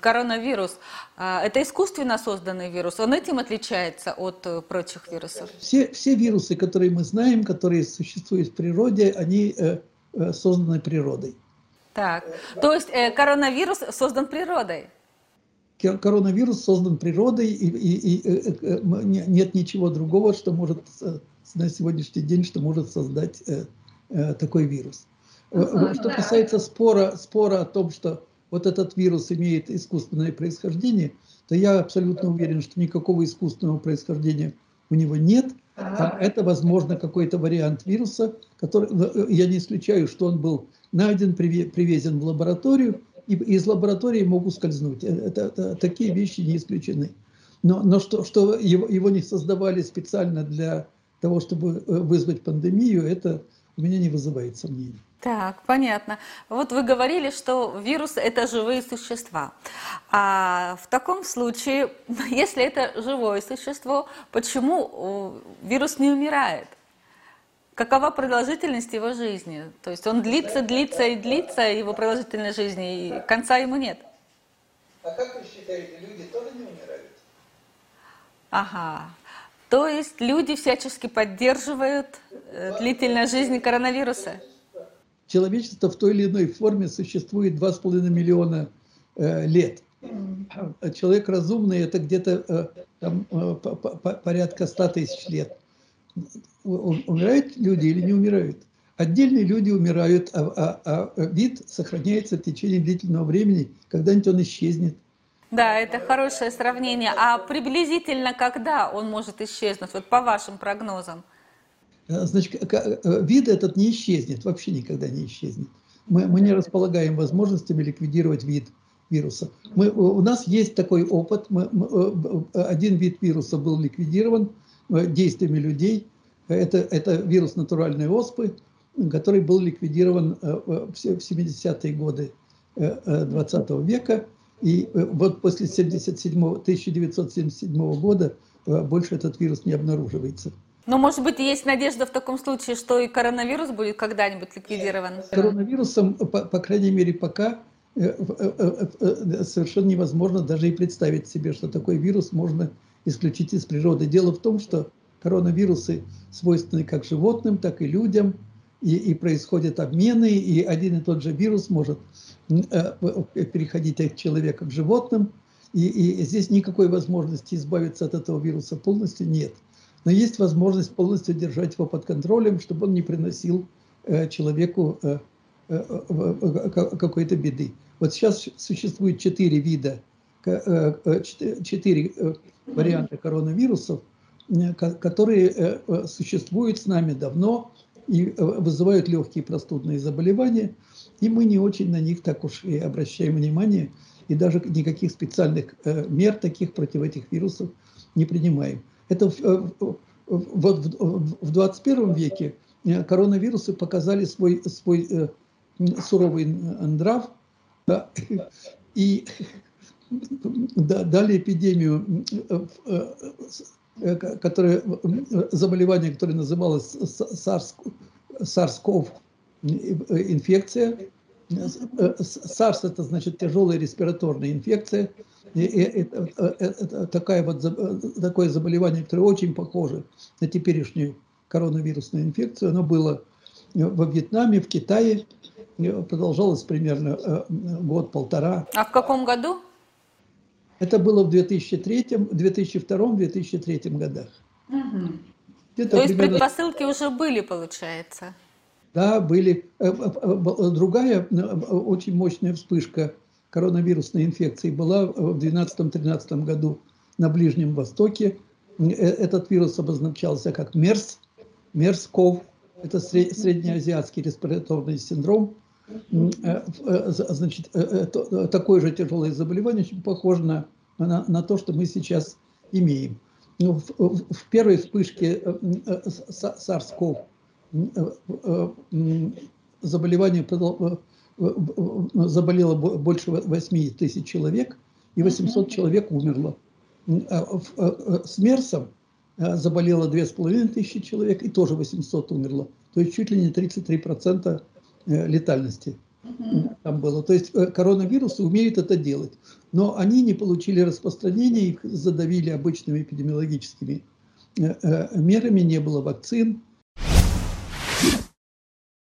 Коронавирус – это искусственно созданный вирус. Он этим отличается от э, прочих вирусов? Все, все вирусы, которые мы знаем, которые существуют в природе, они э, э, созданы природой. Так, то есть коронавирус создан природой? Коронавирус создан природой, и, и, и нет ничего другого, что может на сегодняшний день, что может создать такой вирус. Что касается спора, спора о том, что вот этот вирус имеет искусственное происхождение, то я абсолютно уверен, что никакого искусственного происхождения у него нет. А это, возможно, какой-то вариант вируса, который, э, я не исключаю, что он был найден, привезен в лабораторию, и из лаборатории могут скользнуть. Э, это, это, такие вещи не исключены. Но, но что, что его, его не создавали специально для того, чтобы э, вызвать пандемию, это у меня не вызывает сомнений. Так, понятно. Вот вы говорили, что вирусы – это живые существа. А в таком случае, если это живое существо, почему вирус не умирает? Какова продолжительность его жизни? То есть он длится, длится и длится, его продолжительность жизни, и конца ему нет. А как вы считаете, люди тоже не умирают? Ага. То есть люди всячески поддерживают э, длительность жизни коронавируса? Человечество в той или иной форме существует 2,5 миллиона э, лет. Человек разумный – это где-то э, там, э, порядка 100 тысяч лет. Умирают люди или не умирают? Отдельные люди умирают, а, а, а вид сохраняется в течение длительного времени, когда-нибудь он исчезнет. Да, это хорошее сравнение. А приблизительно когда он может исчезнуть, вот по вашим прогнозам? Э, значит, э, вид этот не исчезнет, вообще никогда не исчезнет. Мы, мы не располагаем возможностями ликвидировать вид вируса. Мы, у нас есть такой опыт. Мы, мы, э, один вид вируса был ликвидирован действиями людей. Это, это вирус натуральной оспы, который был ликвидирован в 70-е годы 20 века. И вот после 77, 1977 года больше этот вирус не обнаруживается. Но, может быть, есть надежда в таком случае, что и коронавирус будет когда-нибудь ликвидирован? Коронавирусом, по, по крайней мере, пока э, э, э, совершенно невозможно даже и представить себе, что такой вирус можно исключить из природы. Дело в том, что коронавирусы свойственны как животным, так и людям, и, и происходят обмены, и один и тот же вирус может переходить от человека к животным, и, и здесь никакой возможности избавиться от этого вируса полностью нет но есть возможность полностью держать его под контролем, чтобы он не приносил э, человеку э, э, какой-то беды. Вот сейчас существует четыре вида, четыре варианта коронавирусов, которые существуют с нами давно и вызывают легкие простудные заболевания, и мы не очень на них так уж и обращаем внимание, и даже никаких специальных мер таких против этих вирусов не принимаем. Это э, вот в 21 веке э, коронавирусы показали свой, свой э, суровый нрав да, и дали эпидемию, которое, заболевание, которое называлось SARS-CoV инфекция. SARS это значит тяжелая респираторная инфекция. И, это, это такая вот, такое заболевание, которое очень похоже на теперешнюю коронавирусную инфекцию. Оно было во Вьетнаме, в Китае, продолжалось примерно э, год-полтора. А в каком году? Это было в 2003, 2002-2003 годах. Угу. То есть примерно... предпосылки уже были, получается? Да, были. Э, э, другая очень мощная вспышка – коронавирусной инфекции была в 2012-2013 году на Ближнем Востоке. Э, этот вирус обозначался как МЕРС, МЕРС-КОВ, это среднеазиатский респираторный синдром. Э, э, значит, такое же тяжелое заболевание, очень похоже на, на, то, что мы сейчас имеем. В, в первой вспышке SARS-CoV заболевание заболело больше 8 тысяч человек, и 800 человек умерло. А с МЕРСом заболело 2,5 тысячи человек, и тоже 800 умерло. То есть чуть ли не 33% э, летальности там было. То есть коронавирусы умеют это делать. Но они не получили распространения, их задавили обычными эпидемиологическими мерами, не было вакцин.